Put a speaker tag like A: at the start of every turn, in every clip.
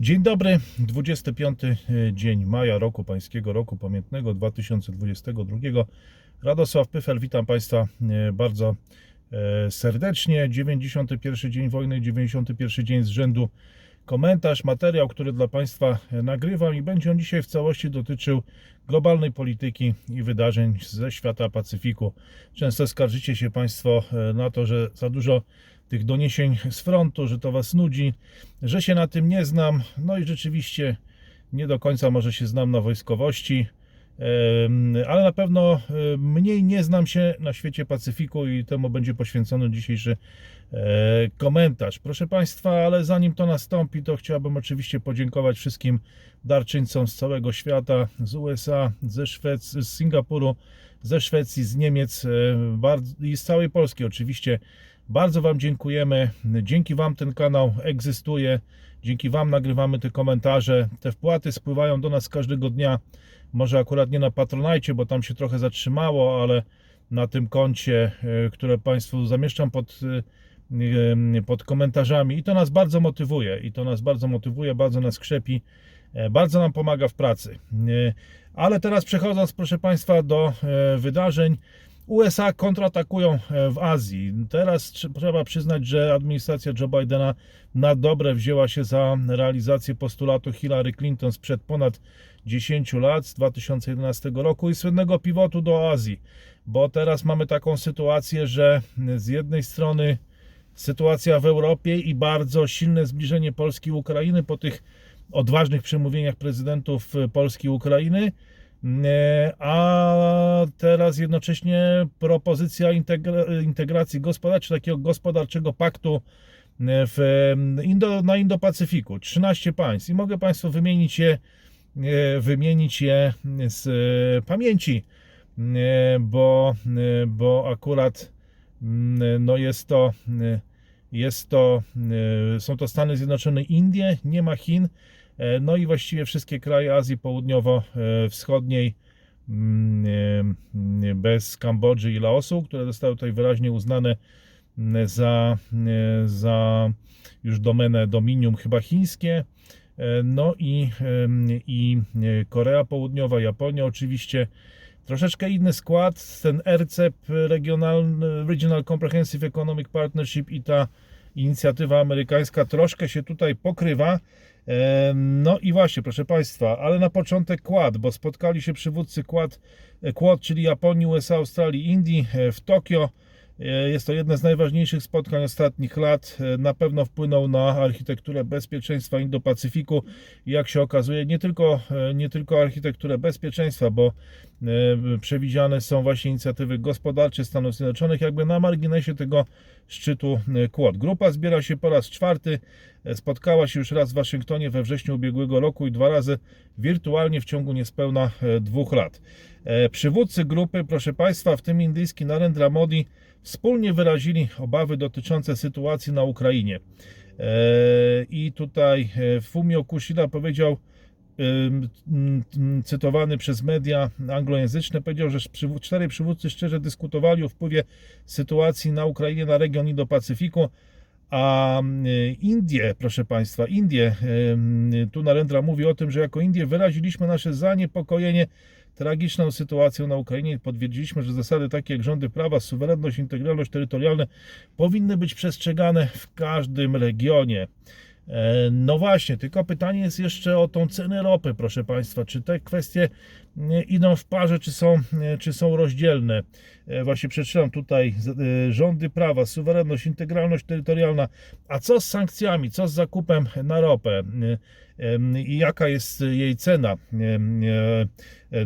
A: Dzień dobry, 25 dzień maja roku pańskiego, roku pamiętnego 2022. Radosław Pyfel, witam Państwa e, bardzo e, serdecznie. 91 dzień wojny, 91 dzień z rzędu komentarz, materiał, który dla Państwa e, nagrywam i będzie on dzisiaj w całości dotyczył globalnej polityki i wydarzeń ze świata Pacyfiku. Często skarżycie się Państwo e, na to, że za dużo tych doniesień z frontu, że to Was nudzi, że się na tym nie znam. No i rzeczywiście nie do końca może się znam na wojskowości, ale na pewno mniej nie znam się na świecie Pacyfiku i temu będzie poświęcony dzisiejszy e, komentarz. Proszę Państwa, ale zanim to nastąpi, to chciałbym oczywiście podziękować wszystkim darczyńcom z całego świata, z USA, ze Szwecji, z Singapuru, ze Szwecji, z Niemiec e, i z całej Polski oczywiście. Bardzo Wam dziękujemy. Dzięki Wam ten kanał egzystuje. Dzięki Wam nagrywamy te komentarze. Te wpłaty spływają do nas każdego dnia. Może akurat nie na Patronajcie, bo tam się trochę zatrzymało, ale na tym koncie, e, które Państwu zamieszczam pod, e, pod komentarzami. I to nas bardzo motywuje. I to nas bardzo motywuje, bardzo nas krzepi, e, bardzo nam pomaga w pracy. Ale teraz przechodząc, proszę Państwa, do wydarzeń. USA kontratakują e, w Azji. Teraz trze- trzeba przyznać, że administracja Joe Bidena na dobre wzięła się za realizację postulatu Hillary Clinton sprzed ponad 10 lat, z 2011 roku i słynnego pivotu do Azji. Bo teraz mamy taką sytuację, że z jednej strony sytuacja w Europie i bardzo silne zbliżenie Polski i Ukrainy po tych odważnych przemówieniach prezydentów e, Polski i Ukrainy. E, A teraz jednocześnie propozycja integra- integracji gospodarczej, takiego gospodarczego paktu e, w Indo, na Indo-Pacyfiku. 13 państw i mogę Państwu wymienić je, e, wymienić je z pamięci, bo, bo akurat mm, no jest to, jest to, są to Stany Zjednoczone, Indie, nie ma Chin, no i właściwie wszystkie kraje Azji Południowo-Wschodniej mm, e, bez Kambodży i Laosu, które zostały tutaj wyraźnie uznane mm, za, e, za już domenę dominium chyba chińskie. E, No i, i e, Korea Południowa, Japonia oczywiście. Troszeczkę inny skład, ten RCEP, Regional, Regional Comprehensive Economic Partnership i ta inicjatywa amerykańska troszkę się tutaj pokrywa. E, No i właśnie, proszę Państwa, ale na początek Quad, bo spotkali się przywódcy Quad, Quad czyli Japonii, USA, Australii, Indii e, w Tokio. E, Jest to jedne z najważniejszych spotkań ostatnich lat. E, Na pewno wpłynął na architekturę bezpieczeństwa Indo-Pacyfiku. Jak się okazuje, nie tylko, e, nie tylko architekturę bezpieczeństwa, bo przewidziane są właśnie inicjatywy gospodarcze Stanów Zjednoczonych, jakby na marginesie tego szczytu Quad. Grupa zbiera się po raz czwarty. Spotkała się już raz w Waszyngtonie we wrześniu ubiegłego roku i dwa razy wirtualnie w ciągu niespełna dwóch lat. Przywódcy grupy, proszę Państwa, w tym indyjski Narendra Modi, wspólnie wyrazili obawy dotyczące sytuacji na Ukrainie. E, I tutaj e, Fumio Kushida powiedział, cytowany przez media anglojęzyczne, powiedział, że czterej przywódcy szczerze dyskutowali o wpływie sytuacji na Ukrainie na region Indo-Pacyfiku, a Indie, proszę Państwa, Indie, tu Narendra mówi o tym, że jako Indie wyraziliśmy nasze zaniepokojenie tragiczną sytuacją na Ukrainie i potwierdziliśmy, że zasady takie jak rządy prawa, suwerenność, integralność terytorialne powinny być przestrzegane w każdym regionie. E, No właśnie, tylko pytanie jest jeszcze o tą cenę ropy, proszę Państwa. Czy te kwestie idą w parze, czy są, e, czy są rozdzielne? E, Właśnie przeczytam tutaj e, rządy prawa, suwerenność, integralność terytorialna. A co z sankcjami? Co z zakupem na ropę? I jaka jest jej cena?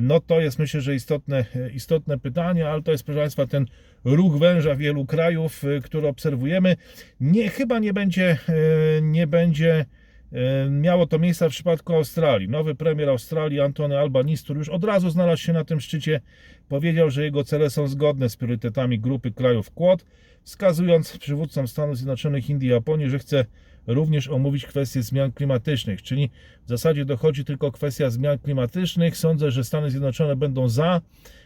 A: No to jest myślę, że istotne, istotne pytanie, ale to jest proszę Państwa ten ruch węża wielu krajów, który obserwujemy. Nie, chyba nie będzie, nie będzie miało to miejsca w przypadku Australii. Nowy premier Australii Antony Albanese, który już od razu znalazł się na tym szczycie, powiedział, że jego cele są zgodne z priorytetami grupy krajów Quad, wskazując przywódcom Stanów Zjednoczonych, Indii i Japonii, że chce również omówić kwestie zmian klimatycznych, czyli w zasadzie dochodzi tylko kwestia zmian klimatycznych. Sądzę, że Stany Zjednoczone będą za,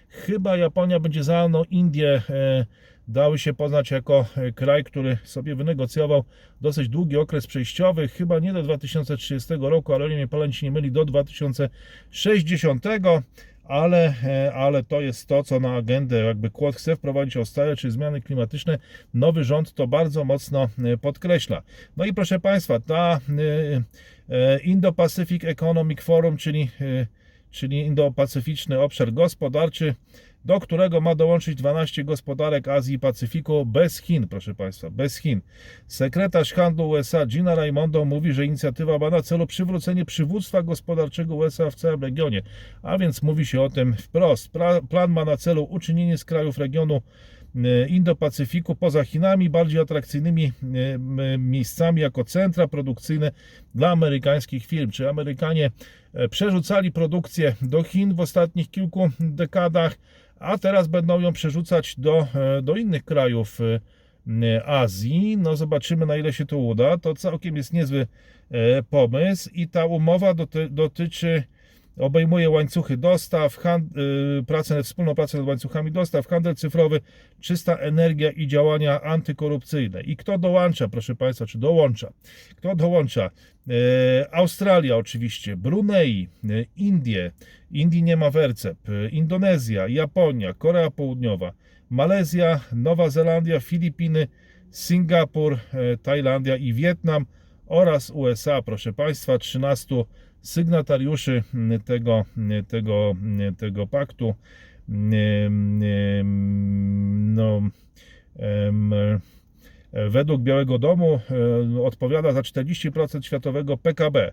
A: chyba Japonia będzie za, no Indie e, dały się poznać jako e, kraj, który sobie wynegocjował dosyć długi okres przejściowy, chyba nie do 2030 roku, ale mnie pamięć nie myli, do 2060 ale, e, ale to jest to, co na agendę jakby Kłod chce wprowadzić Australia, czyli zmiany klimatyczne. Nowy rząd to bardzo mocno e, podkreśla. No i proszę Państwa, ta Indo-Pacific Economic Forum, czyli, czyli Indo-Pacyficzny Obszar Gospodarczy, do którego ma dołączyć 12 gospodarek Azji i Pacyfiku bez Chin, proszę Państwa, bez Chin. Sekretarz handlu USA Gina Raimondo mówi, że inicjatywa ma na celu przywrócenie przywództwa gospodarczego USA w całym regionie, a więc mówi się o tym wprost. Plan ma na celu uczynienie z krajów regionu Indo-Pacyfiku poza Chinami bardziej atrakcyjnymi e, miejscami jako centra produkcyjne dla amerykańskich firm. Czy Amerykanie e, przerzucali produkcję do Chin w ostatnich kilku dekadach? a teraz będą ją przerzucać do, e, do innych krajów e, Azji. No zobaczymy na ile się to uda. To całkiem jest niezły e, pomysł i ta umowa doty, dotyczy obejmuje łańcuchy dostaw, hand, pracę, wspólną pracę nad łańcuchami dostaw, handel cyfrowy, czysta energia i działania antykorupcyjne. I kto dołącza, proszę Państwa, czy dołącza? Kto dołącza? Australia oczywiście, Brunei, Indie, Indii nie ma wercep, Indonezja, Japonia, Korea Południowa, Malezja, Nowa Zelandia, Filipiny, Singapur, Tajlandia i Wietnam oraz USA, proszę Państwa, 13 sygnatariuszy tego, tego, tego paktu. No, według Białego Domu odpowiada za 40% światowego PKB.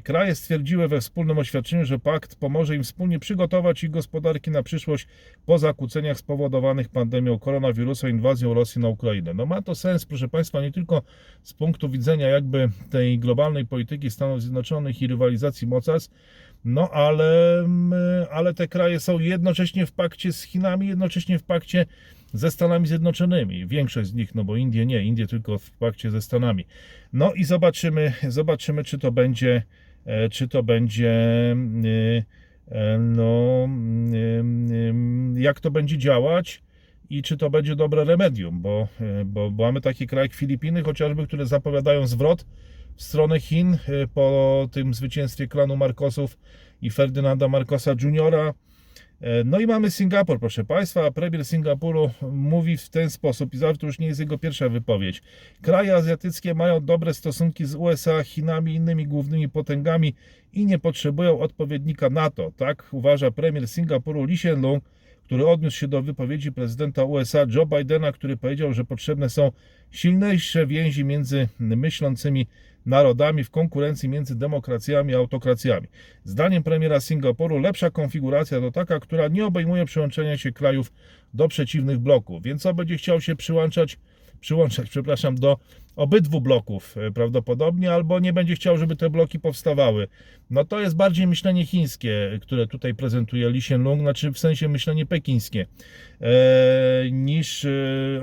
A: Kraje stwierdziły we wspólnym oświadczeniu, że pakt pomoże im wspólnie przygotować ich gospodarki na przyszłość po zakłóceniach spowodowanych pandemią koronawirusa, inwazją Rosji na Ukrainę. No ma to sens, proszę Państwa, nie tylko z punktu widzenia jakby tej globalnej polityki Stanów Zjednoczonych i rywalizacji mocarstw, no ale, mm, ale te kraje są jednocześnie w pakcie z Chinami, jednocześnie w pakcie ze Stanami Zjednoczonymi. Większość z nich, no bo Indie nie, Indie tylko w pakcie ze Stanami. No i zobaczymy, zobaczymy czy to będzie, czy to będzie e, e, no, jak to będzie działać i czy to będzie dobre remedium, bo, bo, bo mamy taki kraj jak Filipiny chociażby, które zapowiadają zwrot w stronę Chin po tym zwycięstwie klanu Marcosów i Ferdynanda Marcosa E, no i mamy Singapur, proszę Państwa, premier Singapuru mówi w ten sposób, i to już nie jest jego pierwsza wypowiedź. Kraje azjatyckie mają dobre stosunki z USA, Chinami i innymi głównymi potęgami i nie potrzebują odpowiednika NATO. Tak uważa premier Singapuru Lee Hsien Loong, który odniósł się do wypowiedzi prezydenta USA Joe Bidena, który powiedział, że potrzebne są silniejsze więzi między myślącymi narodami w konkurencji między demokracjami a autokracjami. Zdaniem premiera Singapuru lepsza konfiguracja to taka, która nie obejmuje przyłączenia się krajów do przeciwnych bloków, więc co będzie chciał się przyłączać, przyłączać, przepraszam, do obydwu bloków e, prawdopodobnie, albo nie będzie chciał, żeby te bloki powstawały. No to jest bardziej myślenie chińskie, które tutaj prezentuje Li Hsien-lung, znaczy w sensie myślenie pekińskie, e, niż e,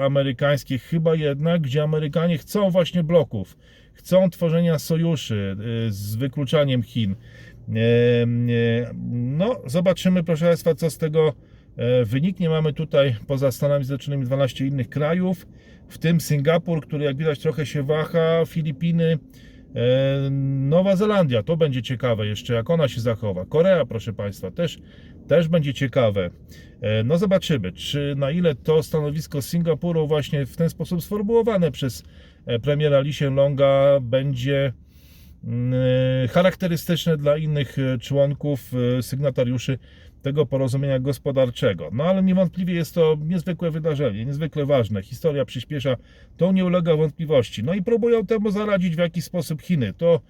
A: amerykańskie, chyba jednak, gdzie Amerykanie chcą właśnie bloków chcą tworzenia sojuszy z wykluczaniem Chin. No, zobaczymy, proszę Państwa, co z tego e, wyniknie. Mamy tutaj poza Stanami Zjednoczonymi 12 innych krajów, w tym Singapur, który jak widać trochę się waha, Filipiny, e, Nowa Zelandia, to będzie ciekawe jeszcze, jak ona się zachowa. Korea, proszę Państwa, też, też będzie ciekawe. E, no zobaczymy, czy na ile to stanowisko Singapuru właśnie w ten sposób sformułowane przez E, premiera Lee Longa będzie mm, e, charakterystyczne dla innych e, członków, sygnatariuszy tego porozumienia gospodarczego. No ale niewątpliwie jest to niezwykłe wydarzenie, niezwykle ważne. Historia przyspiesza, to nie ulega wątpliwości. No i próbują temu zaradzić w jakiś sposób Chiny. To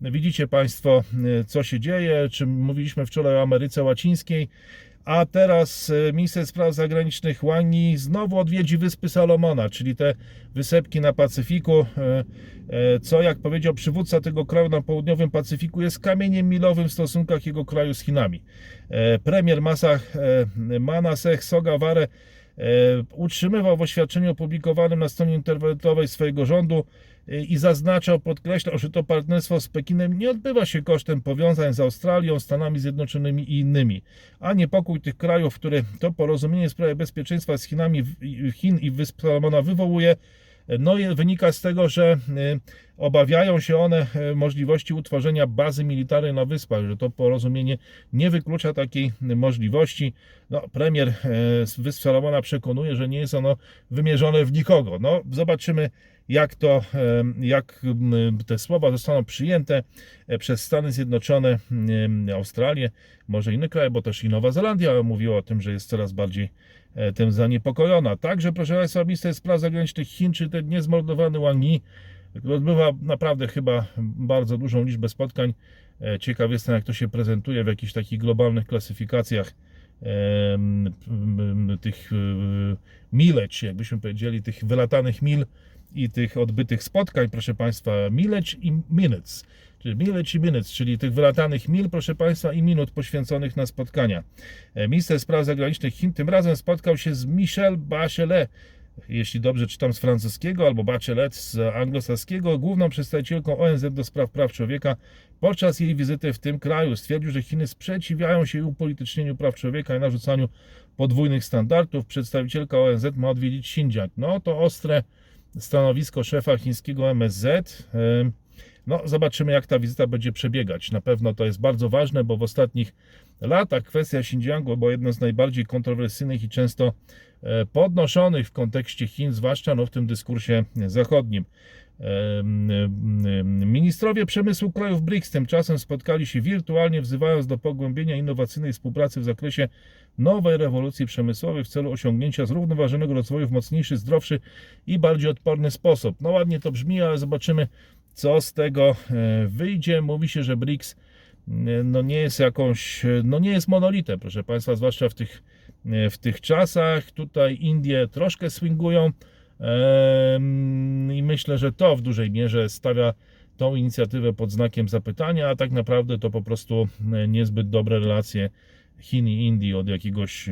A: widzicie Państwo, co się dzieje, czym mówiliśmy wczoraj o Ameryce Łacińskiej. A teraz e, minister spraw zagranicznych Wangi znowu odwiedzi Wyspy Salomona, czyli te wysepki na Pacyfiku, e, e, co jak powiedział przywódca tego kraju na południowym Pacyfiku jest kamieniem milowym w stosunkach jego kraju z Chinami. Premier Masach, Manasech Sogaware utrzymywał w oświadczeniu opublikowanym na stronie internetowej swojego rządu, i zaznaczał, podkreślał, że to partnerstwo z Pekinem nie odbywa się kosztem powiązań z Australią, Stanami Zjednoczonymi i innymi, a niepokój tych krajów, które to porozumienie w sprawie bezpieczeństwa z Chinami, Chin i Wysp Salomona wywołuje, no wynika z tego, że y, obawiają się one y, możliwości utworzenia bazy militarnej na wyspach, że to porozumienie nie wyklucza takiej możliwości. No, premier y, Wysp Salomona przekonuje, że nie jest ono wymierzone w nikogo. No, zobaczymy, jak to, jak te słowa zostaną przyjęte przez Stany Zjednoczone, Australię, może inne kraje, bo też i Nowa Zelandia mówiła o tym, że jest coraz bardziej E, tym zaniepokojona. Także, proszę Państwa, minister spraw zagranicznych Chin, czy ten niezmordowany Wang Yi, odbywa naprawdę chyba bardzo dużą liczbę spotkań. E, ciekaw jestem, jak to się prezentuje w jakichś takich globalnych klasyfikacjach tych e, mileć, jakbyśmy powiedzieli, tych wylatanych mil i tych odbytych spotkań, proszę Państwa, mileć i minutes czyli mileage minutes, czyli tych wylatanych mil, proszę Państwa, i minut poświęconych na spotkania. E, minister spraw zagranicznych Chin tym razem spotkał się z Michelle Bachelet, jeśli dobrze czytam z francuskiego, albo Bachelet z anglosaskiego, główną przedstawicielką ONZ do spraw praw człowieka podczas jej wizyty w tym kraju. Stwierdził, że Chiny sprzeciwiają się upolitycznieniu praw człowieka i narzucaniu podwójnych standardów. Przedstawicielka ONZ ma odwiedzić Xinjiang. No to ostre stanowisko szefa chińskiego MSZ. No, zobaczymy, jak ta wizyta będzie przebiegać. Na pewno to jest bardzo ważne, bo w ostatnich latach kwestia Xinjiangu była jedną z najbardziej kontrowersyjnych i często e, podnoszonych w kontekście Chin, zwłaszcza no, w tym dyskursie zachodnim. Ministrowie przemysłu krajów BRICS tymczasem spotkali się wirtualnie, wzywając do pogłębienia innowacyjnej współpracy w zakresie nowej rewolucji przemysłowej w celu osiągnięcia zrównoważonego rozwoju w mocniejszy, zdrowszy i bardziej odporny sposób. No ładnie to brzmi, ale zobaczymy, co z tego e, wyjdzie. Mówi się, że BRICS e, no nie jest jakąś, e, no nie jest monolitem, proszę Państwa, zwłaszcza w tych, w tych czasach. Tutaj Indie troszkę swingują i myślę, że to w dużej mierze stawia tą inicjatywę pod znakiem zapytania, a tak naprawdę to po prostu niezbyt dobre relacje Chin i Indii od jakiegoś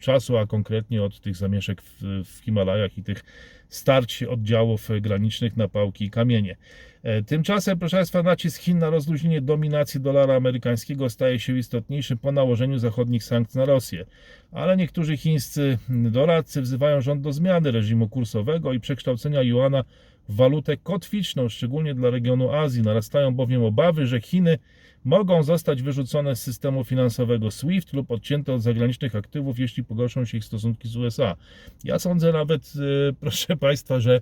A: czasu, a konkretnie od tych zamieszek w, w Himalajach i tych starć oddziałów granicznych na pałki i kamienie. E, tymczasem, proszę Państwa, nacisk Chin na rozluźnienie dominacji dolara amerykańskiego staje się istotniejszy po nałożeniu zachodnich sankcji na Rosję. Ale niektórzy chińscy doradcy wzywają rząd do zmiany reżimu kursowego i przekształcenia juana w walutę kotwiczną, szczególnie dla regionu Azji. Narastają bowiem obawy, że Chiny mogą zostać wyrzucone z systemu finansowego SWIFT lub odcięte od zagranicznych aktywów, jeśli pogorszą się ich stosunki z USA. Ja sądzę nawet, e, proszę Państwa, że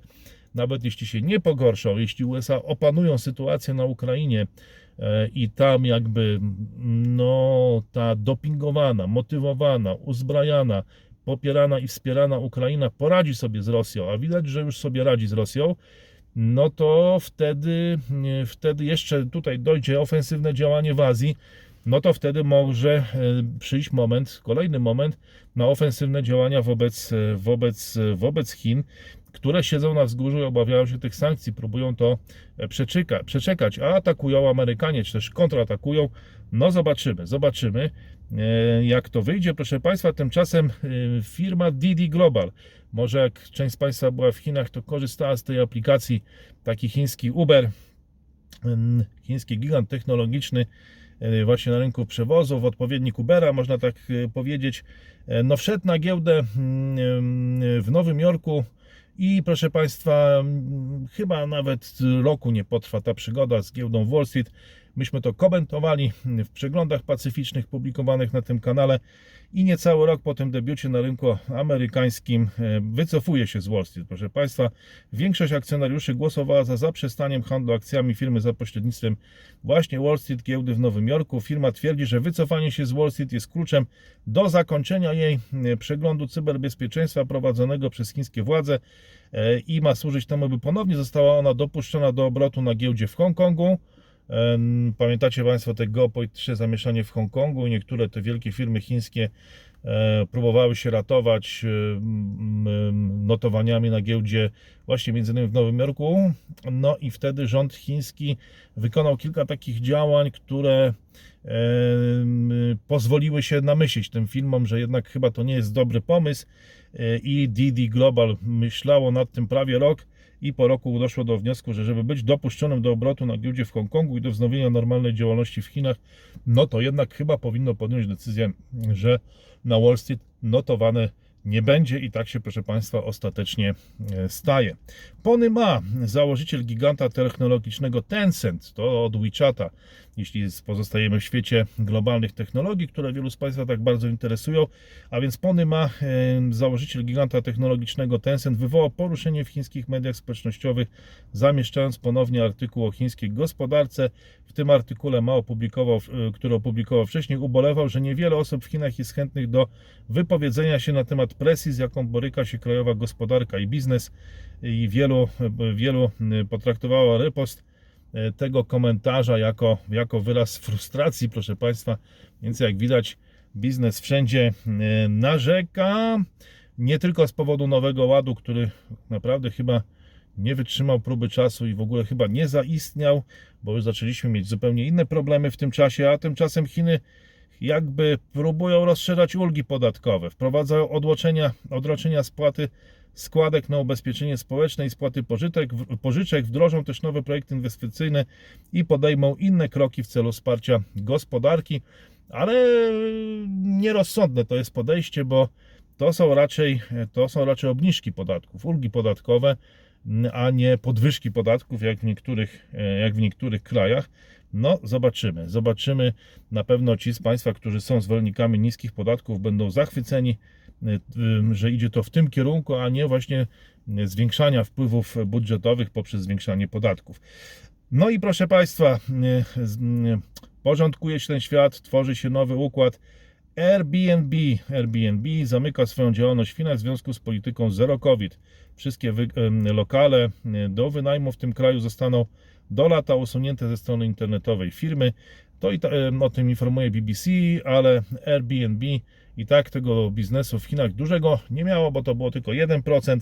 A: nawet jeśli się nie pogorszą, jeśli USA opanują sytuację na Ukrainie e, i tam jakby no, ta dopingowana, motywowana, uzbrajana, popierana i wspierana Ukraina poradzi sobie z Rosją, a widać, że już sobie radzi z Rosją, no to wtedy, wtedy jeszcze tutaj dojdzie ofensywne działanie w Azji, no to wtedy może e, przyjść moment, kolejny moment na ofensywne działania wobec, wobec, wobec Chin które siedzą na wzgórzu i obawiają się tych sankcji, próbują to e, przeczeka, przeczekać, a atakują Amerykanie, czy też kontratakują. No zobaczymy, zobaczymy e, jak to wyjdzie. Proszę Państwa, tymczasem e, firma Didi Global, może jak część z Państwa była w Chinach, to korzystała z tej aplikacji, taki chiński Uber, chiński gigant technologiczny, właśnie na rynku przewozów, odpowiednik Ubera, można tak powiedzieć. No wszedł na giełdę w Nowym Jorku i proszę Państwa, chyba nawet roku nie potrwa ta przygoda z giełdą Wall Street. Myśmy to komentowali w przeglądach pacyficznych publikowanych na tym kanale i niecały rok po tym debiucie na rynku amerykańskim e, wycofuje się z Wall Street. Proszę Państwa, większość akcjonariuszy głosowała za zaprzestaniem handlu akcjami firmy za pośrednictwem właśnie Wall Street giełdy w Nowym Jorku. Firma twierdzi, że wycofanie się z Wall Street jest kluczem do zakończenia jej e, przeglądu cyberbezpieczeństwa prowadzonego przez chińskie władze e, i ma służyć temu, by ponownie została ona dopuszczona do obrotu na giełdzie w Hongkongu. Pamiętacie Państwo te geopolityczne zamieszanie w Hongkongu? Niektóre te wielkie firmy chińskie e, próbowały się ratować e, notowaniami na giełdzie właśnie między innymi w Nowym Jorku. No i wtedy rząd chiński wykonał kilka takich działań, które pozwoliły się namyślić tym filmom, że jednak chyba to nie jest dobry pomysł. E, i Didi Global myślało nad tym prawie rok i po roku doszło do wniosku, że żeby być dopuszczonym do obrotu na giełdzie w Hongkongu i do wznowienia normalnej działalności w Chinach, no to jednak chyba powinno podjąć decyzję, że na Wall Street notowane nie będzie i tak się, proszę Państwa, ostatecznie e, staje. Pony Ma, założyciel giganta technologicznego Tencent, to od WeChata, jeśli pozostajemy w świecie globalnych technologii, które wielu z Państwa tak bardzo interesują, a więc Pony Ma, e, założyciel giganta technologicznego Tencent, wywołał poruszenie w chińskich mediach społecznościowych, zamieszczając ponownie artykuł o chińskiej gospodarce. W tym artykule Ma opublikował, e, który opublikował wcześniej, ubolewał, że niewiele osób w Chinach jest chętnych do wypowiedzenia się na temat presji, z jaką boryka się krajowa gospodarka i biznes i wielu, wielu potraktowało repost e, tego komentarza jako, jako wyraz frustracji, proszę Państwa. Więc jak widać, biznes wszędzie e, narzeka, nie tylko z powodu nowego ładu, który naprawdę chyba nie wytrzymał próby czasu i w ogóle chyba nie zaistniał, bo już zaczęliśmy mieć zupełnie inne problemy w tym czasie, a tymczasem Chiny jakby próbują rozszerzać ulgi podatkowe, wprowadzają odroczenia spłaty składek na ubezpieczenie społeczne i spłaty pożyczek, pożyczek, wdrożą też nowe projekty inwestycyjne i podejmą inne kroki w celu wsparcia gospodarki, ale nierozsądne to jest podejście, bo to są raczej, to są raczej obniżki podatków, ulgi podatkowe, a nie podwyżki podatków, jak w niektórych, jak w niektórych krajach. No, zobaczymy. Zobaczymy. Na pewno ci z Państwa, którzy są zwolennikami niskich podatków, będą zachwyceni, że idzie to w tym kierunku, a nie właśnie zwiększania wpływów budżetowych poprzez zwiększanie podatków. No i proszę Państwa, y, porządkuje się ten świat, tworzy się nowy układ. Airbnb, Airbnb zamyka swoją działalność w Chinach w związku z polityką zero COVID. Wszystkie lokale do wynajmu w tym kraju zostaną do lata usunięte ze strony internetowej firmy. To i ta, o tym informuje BBC, ale Airbnb i tak tego biznesu w Chinach dużego nie miało, bo to było tylko 1%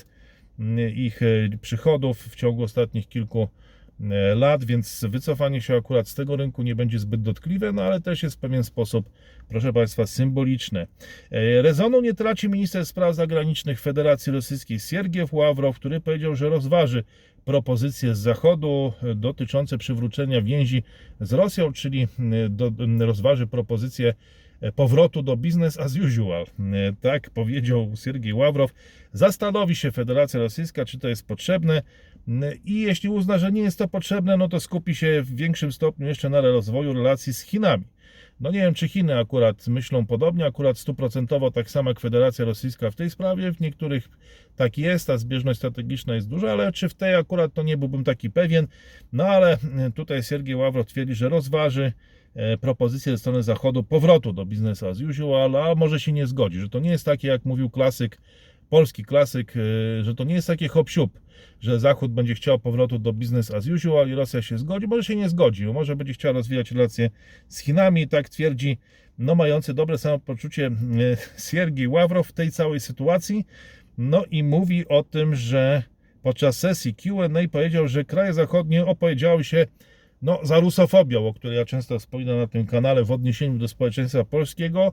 A: mm, ich e, przychodów w ciągu ostatnich kilku e, lat, więc wycofanie się akurat z tego rynku nie będzie zbyt dotkliwe, no ale też jest w pewien sposób, proszę Państwa, symboliczne. E, rezonu nie traci minister spraw zagranicznych Federacji Rosyjskiej Siergiew Ławrow, który powiedział, że rozważy propozycje z Zachodu dotyczące przywrócenia więzi z Rosją, czyli do, rozważy propozycję powrotu do business as usual. Tak powiedział Siergiej Ławrow. Zastanowi się Federacja Rosyjska, czy to jest potrzebne i jeśli uzna, że nie jest to potrzebne, no to skupi się w większym stopniu jeszcze na rozwoju relacji z Chinami. No nie wiem, czy Chiny akurat myślą podobnie, akurat stuprocentowo tak samo jak Federacja Rosyjska w tej sprawie, w niektórych tak jest, ta zbieżność strategiczna jest duża, ale czy w tej akurat to nie byłbym taki pewien. No ale tutaj Siergiej Ławrow twierdzi, że rozważy e, propozycję ze strony Zachodu powrotu do biznesu as usual, a może się nie zgodzi, że to nie jest takie, jak mówił klasyk, polski klasyk, e, że to nie jest takie hop że Zachód będzie chciał powrotu do business as usual i Rosja się zgodzi. Może się nie zgodzi, może będzie chciała rozwijać relacje z Chinami, tak twierdzi no, mający dobre samopoczucie e, Siergiej Ławrow w tej całej sytuacji. No i mówi o tym, że podczas sesji Q&A powiedział, że kraje zachodnie opowiedziały się no, za rusofobią, o której ja często wspominam na tym kanale w odniesieniu do społeczeństwa polskiego,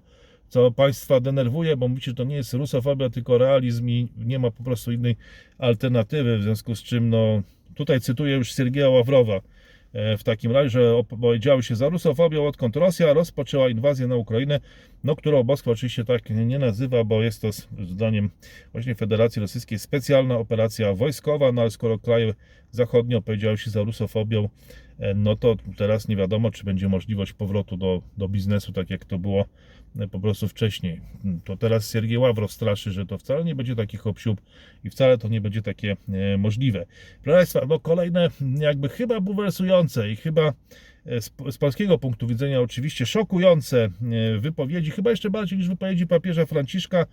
A: co Państwa denerwuje, bo mówicie, że to nie jest rusofobia, tylko realizm i nie ma po prostu innej alternatywy, w związku z czym, no, tutaj cytuję już Sergieja Ławrowa, e, w takim razie, że opowiedziały się za rusofobią, odkąd Rosja rozpoczęła inwazję na Ukrainę, no, którą Moskwa oczywiście tak nie nazywa, bo jest to zdaniem właśnie Federacji Rosyjskiej specjalna operacja wojskowa, no ale skoro kraje zachodnie opowiedziały się za rusofobią, no to teraz nie wiadomo, czy będzie możliwość powrotu do, do biznesu, tak jak to było e, po prostu wcześniej. To teraz Siergiej Ławrow straszy, że to wcale nie będzie takich obsiób i wcale to nie będzie takie e, możliwe. Proszę Państwa, no kolejne jakby chyba bulwersujące i chyba z, z polskiego punktu widzenia oczywiście szokujące wypowiedzi, chyba jeszcze bardziej niż wypowiedzi papieża Franciszka,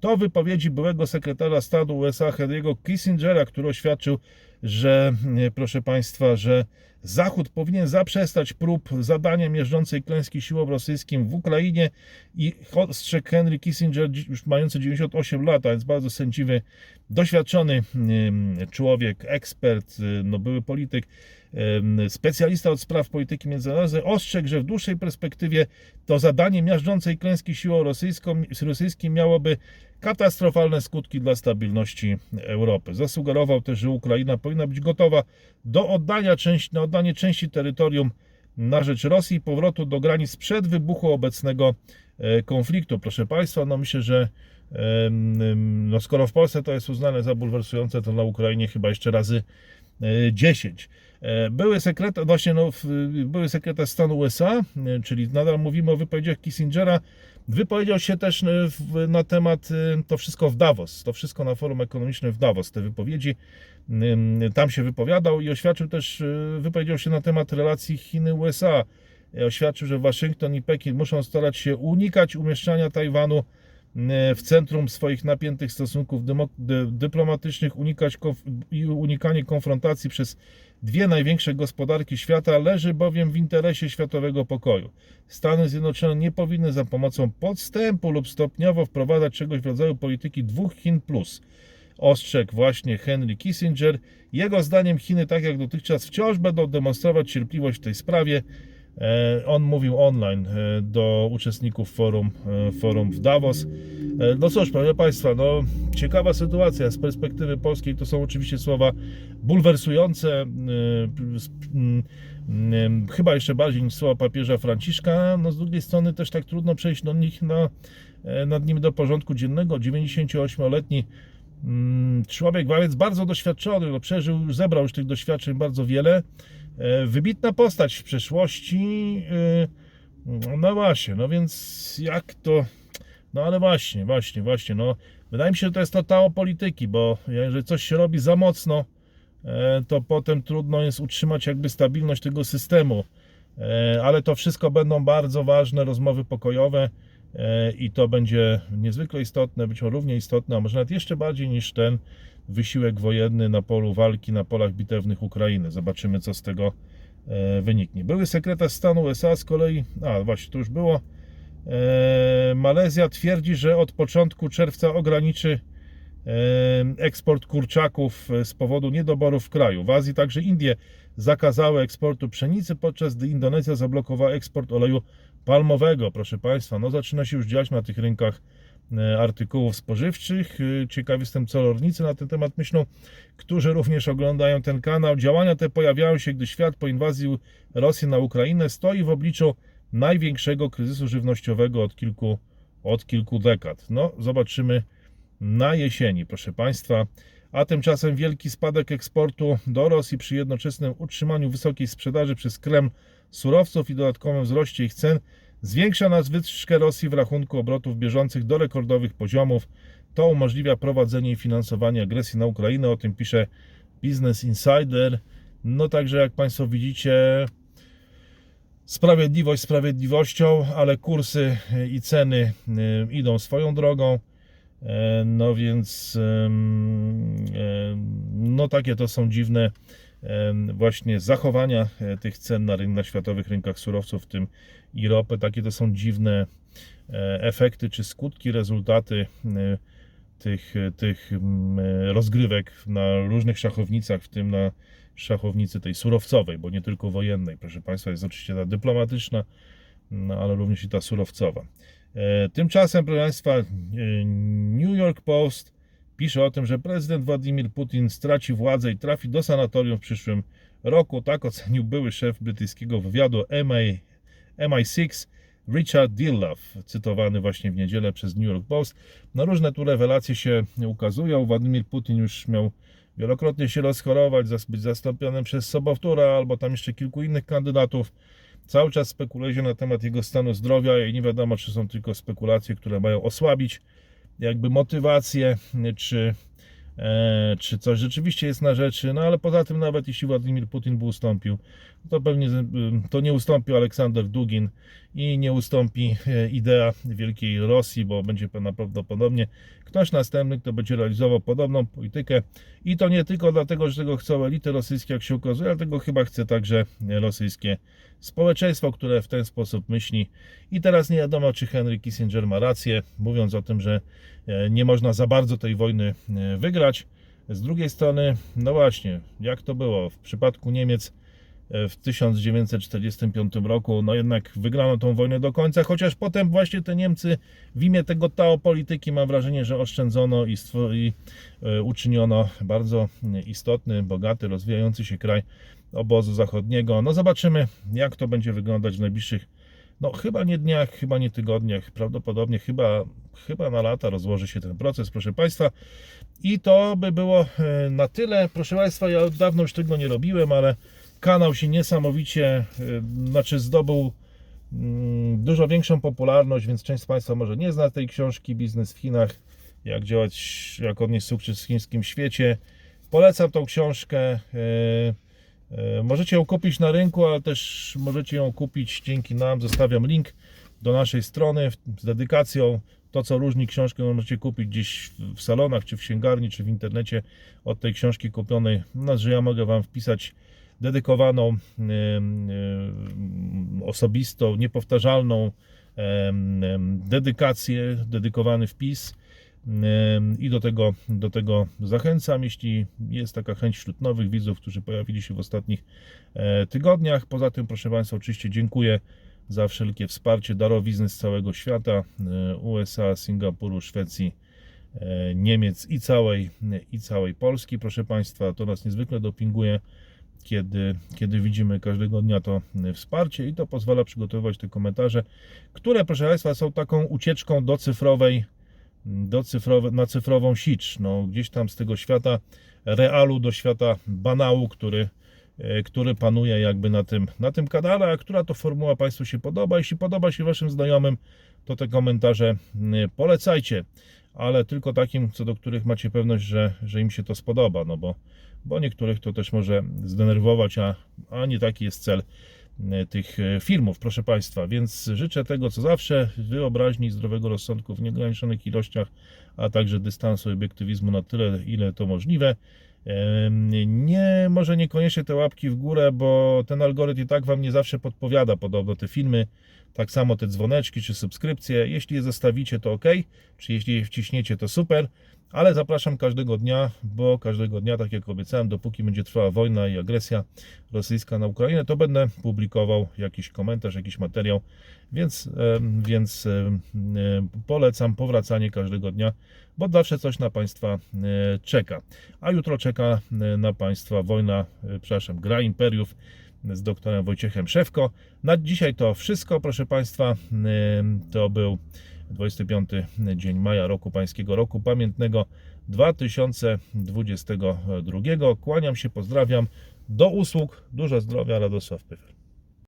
A: to wypowiedzi byłego sekretarza stanu USA Henry'ego Kissingera, który oświadczył, że proszę Państwa, że Zachód powinien zaprzestać prób zadania miażdżącej klęski siłom rosyjskim w Ukrainie i ostrzegł Henry Kissinger, już mający 98 lat, a więc bardzo sędziwy, doświadczony człowiek, ekspert, no były polityk, specjalista od spraw polityki międzynarodowej, ostrzegł, że w dłuższej perspektywie to zadanie miażdżącej klęski siłą rosyjską, miałoby katastrofalne skutki dla stabilności Europy. Zasugerował też, że Ukraina powinna być gotowa do oddania części, na oddanie części terytorium na rzecz Rosji i powrotu do granic przed wybuchu obecnego e, konfliktu. Proszę Państwa, no myślę, że no skoro w Polsce to jest uznane za bulwersujące, to na Ukrainie chyba jeszcze razy 10. E, Były sekretarz, właśnie no, były sekretarz stanu USA, e, czyli nadal mówimy o wypowiedziach Kissingera, wypowiedział się też e, na temat to wszystko w Davos, to wszystko na forum ekonomicznym w Davos, te wypowiedzi, tam się wypowiadał i oświadczył też, wypowiedział się na temat relacji Chiny-USA. Oświadczył, że Waszyngton i Pekin muszą starać się unikać umieszczania Tajwanu w centrum swoich napiętych stosunków dyplomatycznych, unikać i unikanie konfrontacji przez dwie największe gospodarki świata leży bowiem w interesie światowego pokoju. Stany Zjednoczone nie powinny za pomocą podstępu lub stopniowo wprowadzać czegoś w rodzaju polityki dwóch Chin plus. Ostrzegł właśnie Henry Kissinger. Jego zdaniem Chiny, tak jak dotychczas, wciąż będą demonstrować cierpliwość w tej sprawie. E, On mówił online e, do uczestników forum, e, forum w Davos. No cóż, proszę Państwa, no, ciekawa sytuacja z perspektywy polskiej. To są oczywiście słowa bulwersujące, e, s- m, m, chyba jeszcze bardziej niż słowa papieża Franciszka. No, z drugiej strony też tak trudno przejść do nich na, nad nimi do porządku dziennego. 98-letni mm, człowiek, więc bardzo doświadczony, no, przeżył, zebrał już tych doświadczeń bardzo wiele. E, Wybitna postać w przeszłości. e, No właśnie, no więc jak to. No ale właśnie, właśnie, właśnie. No, wydaje mi się, że to jest to tało polityki, bo jeżeli coś się robi za mocno, e, to potem trudno jest utrzymać jakby stabilność tego systemu. Ale to wszystko będą bardzo ważne rozmowy pokojowe i to będzie niezwykle istotne, być może równie istotne, a może nawet jeszcze bardziej niż ten wysiłek wojenny na polu walki, na polach bitewnych Ukrainy. Zobaczymy, co z tego e, wyniknie. Były sekretarz stanu USA z kolei, a właśnie to już było, e, Malezja twierdzi, że od początku czerwca ograniczy e, eksport kurczaków z powodu niedoborów w kraju. W Azji także Indie zakazały eksportu pszenicy, podczas gdy Indonezja zablokowała eksport oleju palmowego. Proszę Państwa, no zaczyna się już dziać na tych rynkach e, artykułów spożywczych. E, Ciekaw jestem, co rolnicy na ten temat myślą, którzy również oglądają ten kanał. Działania te pojawiają się, gdy świat po inwazji Rosji na Ukrainę stoi w obliczu największego kryzysu żywnościowego od kilku, od kilku dekad. No, zobaczymy na jesieni, proszę Państwa. A tymczasem wielki spadek eksportu do Rosji przy jednoczesnym utrzymaniu wysokiej sprzedaży przez Kreml surowców i dodatkowym wzroście ich cen zwiększa nadwyżkę Rosji w rachunku obrotów bieżących do rekordowych poziomów. To umożliwia prowadzenie i finansowanie agresji na Ukrainę. O tym pisze Business Insider. No także jak Państwo widzicie, sprawiedliwość sprawiedliwością, ale kursy i ceny y, idą swoją drogą. E, No więc em, no takie to są dziwne właśnie zachowania e, tych cen na, na światowych rynkach surowców, w tym i ropy. Takie to są dziwne e, efekty czy skutki, rezultaty e, tych, tych e, rozgrywek na różnych szachownicach, w tym na szachownicy tej surowcowej, bo nie tylko wojennej. Proszę Państwa, jest oczywiście ta dyplomatyczna, no, ale również i ta surowcowa. E, Tymczasem, proszę Państwa, e, New York Post pisze o tym, że prezydent Władimir Putin straci władzę i trafi do sanatorium w przyszłym roku. Tak ocenił były szef brytyjskiego wywiadu MI, MI6 Richard Dillov, cytowany właśnie w niedzielę przez New York Post. No różne tu rewelacje się ukazują. Władimir Putin już miał wielokrotnie się rozchorować, być zastąpionym przez Sobowtóra albo tam jeszcze kilku innych kandydatów. Cały czas spekuluje się na temat jego stanu zdrowia i nie wiadomo, czy są tylko spekulacje, które mają osłabić jakby motywację, czy, e, czy coś rzeczywiście jest na rzeczy. No ale poza tym, nawet jeśli Władimir Putin by ustąpił, to pewnie z- to nie ustąpił Aleksander Dugin i nie ustąpi e, idea Wielkiej Rosji, bo będzie prawdopodobnie ktoś następny, kto będzie realizował podobną politykę. I to nie tylko dlatego, że tego chcą elity rosyjskie, jak się okazuje, ale tego chyba chce także rosyjskie społeczeństwo, które w ten sposób myśli. I teraz nie wiadomo, czy Henry Kissinger ma rację, mówiąc o tym, że e, nie można za bardzo tej wojny e, wygrać. Z drugiej strony, no właśnie, jak to było w przypadku Niemiec, w 1945 roku. No jednak wygrano tą wojnę do końca, chociaż potem właśnie te Niemcy w imię tego Tao polityki mam wrażenie, że oszczędzono i, i e, uczyniono bardzo istotny, bogaty, rozwijający się kraj obozu zachodniego. No zobaczymy, jak to będzie wyglądać w najbliższych, no chyba nie dniach, chyba nie tygodniach, prawdopodobnie chyba, chyba na lata rozłoży się ten proces, proszę Państwa. I to by było e, na tyle. Proszę Państwa, ja od dawna już tego nie robiłem, ale kanał się niesamowicie, e, znaczy zdobył mm, dużo większą popularność, więc część z Państwa może nie zna tej książki Biznes w Chinach, jak działać, jak odnieść sukces w chińskim świecie. Polecam tą książkę. e, e, Możecie ją kupić na rynku, ale też możecie ją kupić dzięki nam. Zostawiam link do naszej strony z dedykacją. To, co różni książkę, możecie kupić gdzieś w salonach, czy w księgarni, czy w internecie od tej książki kupionej. No, że ja mogę Wam wpisać dedykowaną, osobistą, niepowtarzalną dedykację, dedykowany wpis. I do tego, do tego zachęcam, jeśli jest taka chęć wśród nowych widzów, którzy pojawili się w ostatnich e, tygodniach. Poza tym, proszę Państwa, oczywiście dziękuję za wszelkie wsparcie darowizny z całego świata, e, USA, Singapuru, Szwecji, e, Niemiec i całej, i całej Polski. Proszę Państwa, to nas niezwykle dopinguje, kiedy, kiedy widzimy każdego dnia to wsparcie i to pozwala przygotowywać te komentarze, które, proszę Państwa, są taką ucieczką do cyfrowej, do cyfrowe, na cyfrową sicz. No, gdzieś tam z tego świata realu do świata banału, który, e, który panuje jakby na tym, na tym kanale, a która to formuła Państwu się podoba. Jeśli podoba się Waszym znajomym, to te komentarze polecajcie, ale tylko takim, co do których macie pewność, że, że im się to spodoba, no bo, bo niektórych to też może zdenerwować, a, a nie taki jest cel e, tych e, filmów, proszę Państwa. Więc życzę tego, co zawsze, wyobraźni zdrowego rozsądku w nieograniczonych ilościach, a także dystansu i obiektywizmu na tyle, ile to możliwe. Nie, może niekoniecznie te łapki w górę, bo ten algorytm i tak Wam nie zawsze podpowiada podobno te filmy. Tak samo te dzwoneczki czy subskrypcje. Jeśli je zostawicie, to ok, czy jeśli je wciśniecie, to super. Ale zapraszam każdego dnia, bo każdego dnia, tak jak obiecałem, dopóki będzie trwała wojna i agresja rosyjska na Ukrainę, to będę publikował jakiś komentarz, jakiś materiał, więc, więc polecam powracanie każdego dnia, bo zawsze coś na Państwa e, czeka. A jutro czeka e, na Państwa wojna, e, przepraszam, gra imperiów z doktorem Wojciechem Szewko. Na dzisiaj to wszystko, proszę Państwa. To był 25 dzień maja roku pańskiego roku pamiętnego 2022. Kłaniam się, pozdrawiam. Do usług, dużo zdrowia, Radosław Pyfel.